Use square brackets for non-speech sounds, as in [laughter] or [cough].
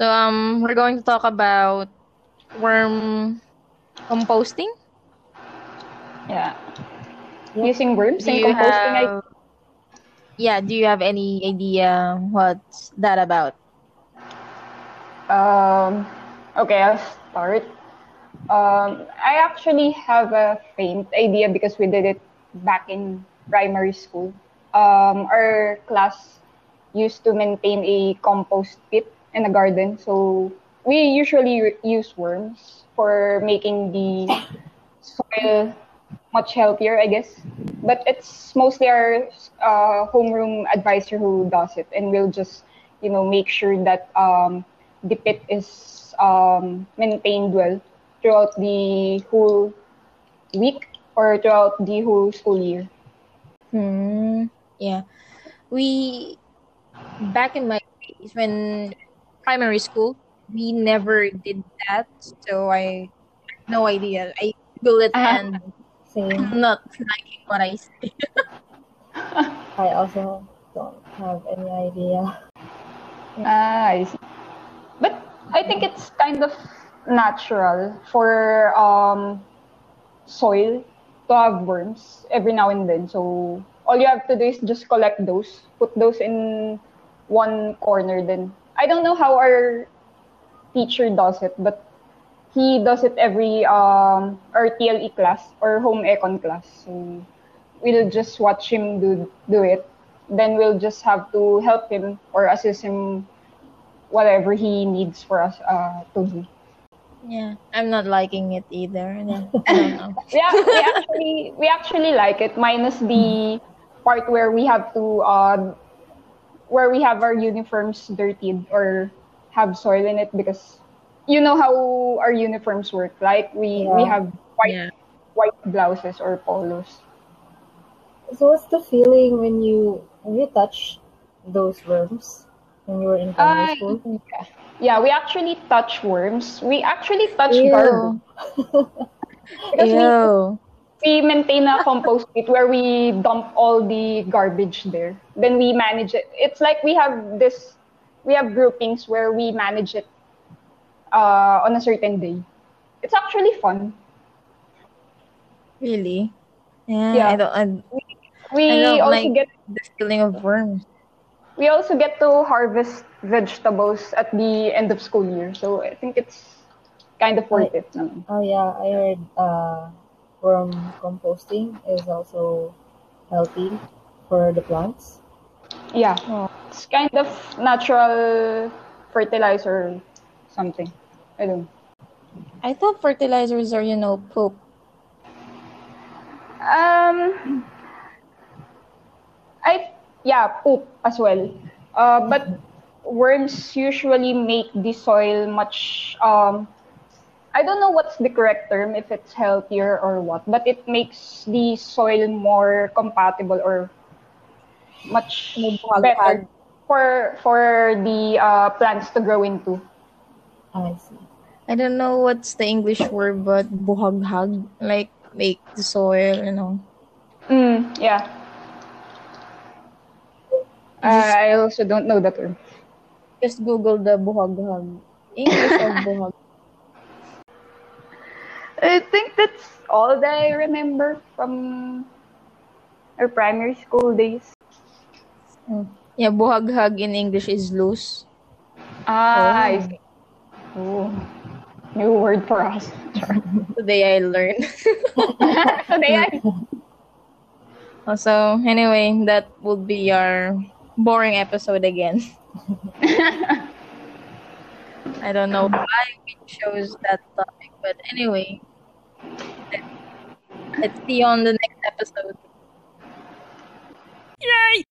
So um, we're going to talk about worm composting. Yeah. Using worms Do in you composting. I? Yeah. Do you have any idea what's that about? Um, okay, I'll start. Um, I actually have a faint idea because we did it back in primary school. Um, our class used to maintain a compost pit in the garden, so we usually re- use worms for making the soil much healthier, I guess. But it's mostly our uh, homeroom advisor who does it, and we'll just, you know, make sure that um, the pit is um, maintained well throughout the whole week or throughout the whole school year. Hmm. Yeah. We back in my days when primary school, we never did that. So I have no idea. I Google it Ah. and Same. I'm not liking what I see. [laughs] I also don't have any idea. Ah, I see. But I think it's kind of natural for um, soil to have worms every now and then. So all you have to do is just collect those, put those in one corner. Then I don't know how our teacher does it, but he does it every um, our TLE class or home econ class. So we'll just watch him do do it. Then we'll just have to help him or assist him whatever he needs for us uh, to do. Yeah, I'm not liking it either. Yeah, I don't [laughs] know. We, we actually we actually like it minus the part where we have to uh, where we have our uniforms dirtied or have soil in it because you know how our uniforms work. Like we we have white Yeah. white blouses or polos. So what's the feeling when you when you touch those worms when you were in primary Ah, school? yeah. yeah, we actually touch worms. We actually touch Ew. garbage [laughs] because Ew. we maintain a compost pit where we dump all the garbage there. Then we manage it. It's like we have this, we have groupings where we manage it uh, on a certain day. It's actually fun. Really? Yeah, Yeah. I don't. I, We I don't also like get the feeling of worms. we also get to harvest vegetables at the end of school year. So I think it's kind of worth it. naman. Oh yeah, I heard uh, worm composting is also healthy for the plants. Yeah, it's kind of natural fertilizer, or something. I don't. I thought fertilizers are, you know, poop. Um, I yeah, poop as well. Uh, but worms usually make the soil much. Um, I don't know what's the correct term, if it's healthier or what, but it makes the soil more compatible or much better for for the uh, plants to grow into. I see. I don't know what's the English word, but buhaghag, like make the soil, you know. Mm, yeah. Uh, I also don't know the term. Just Google the buhaghag. English of [laughs] buhag. I think that's all that I remember from our primary school days. Yeah, buhaghag in English is loose. Ah, I see. Oh, new word for us. [laughs] Today I learned. [laughs] Today I [laughs] so anyway, that would be our boring episode again. I don't know why we chose that topic, but anyway, let's see you on the next episode. Yay!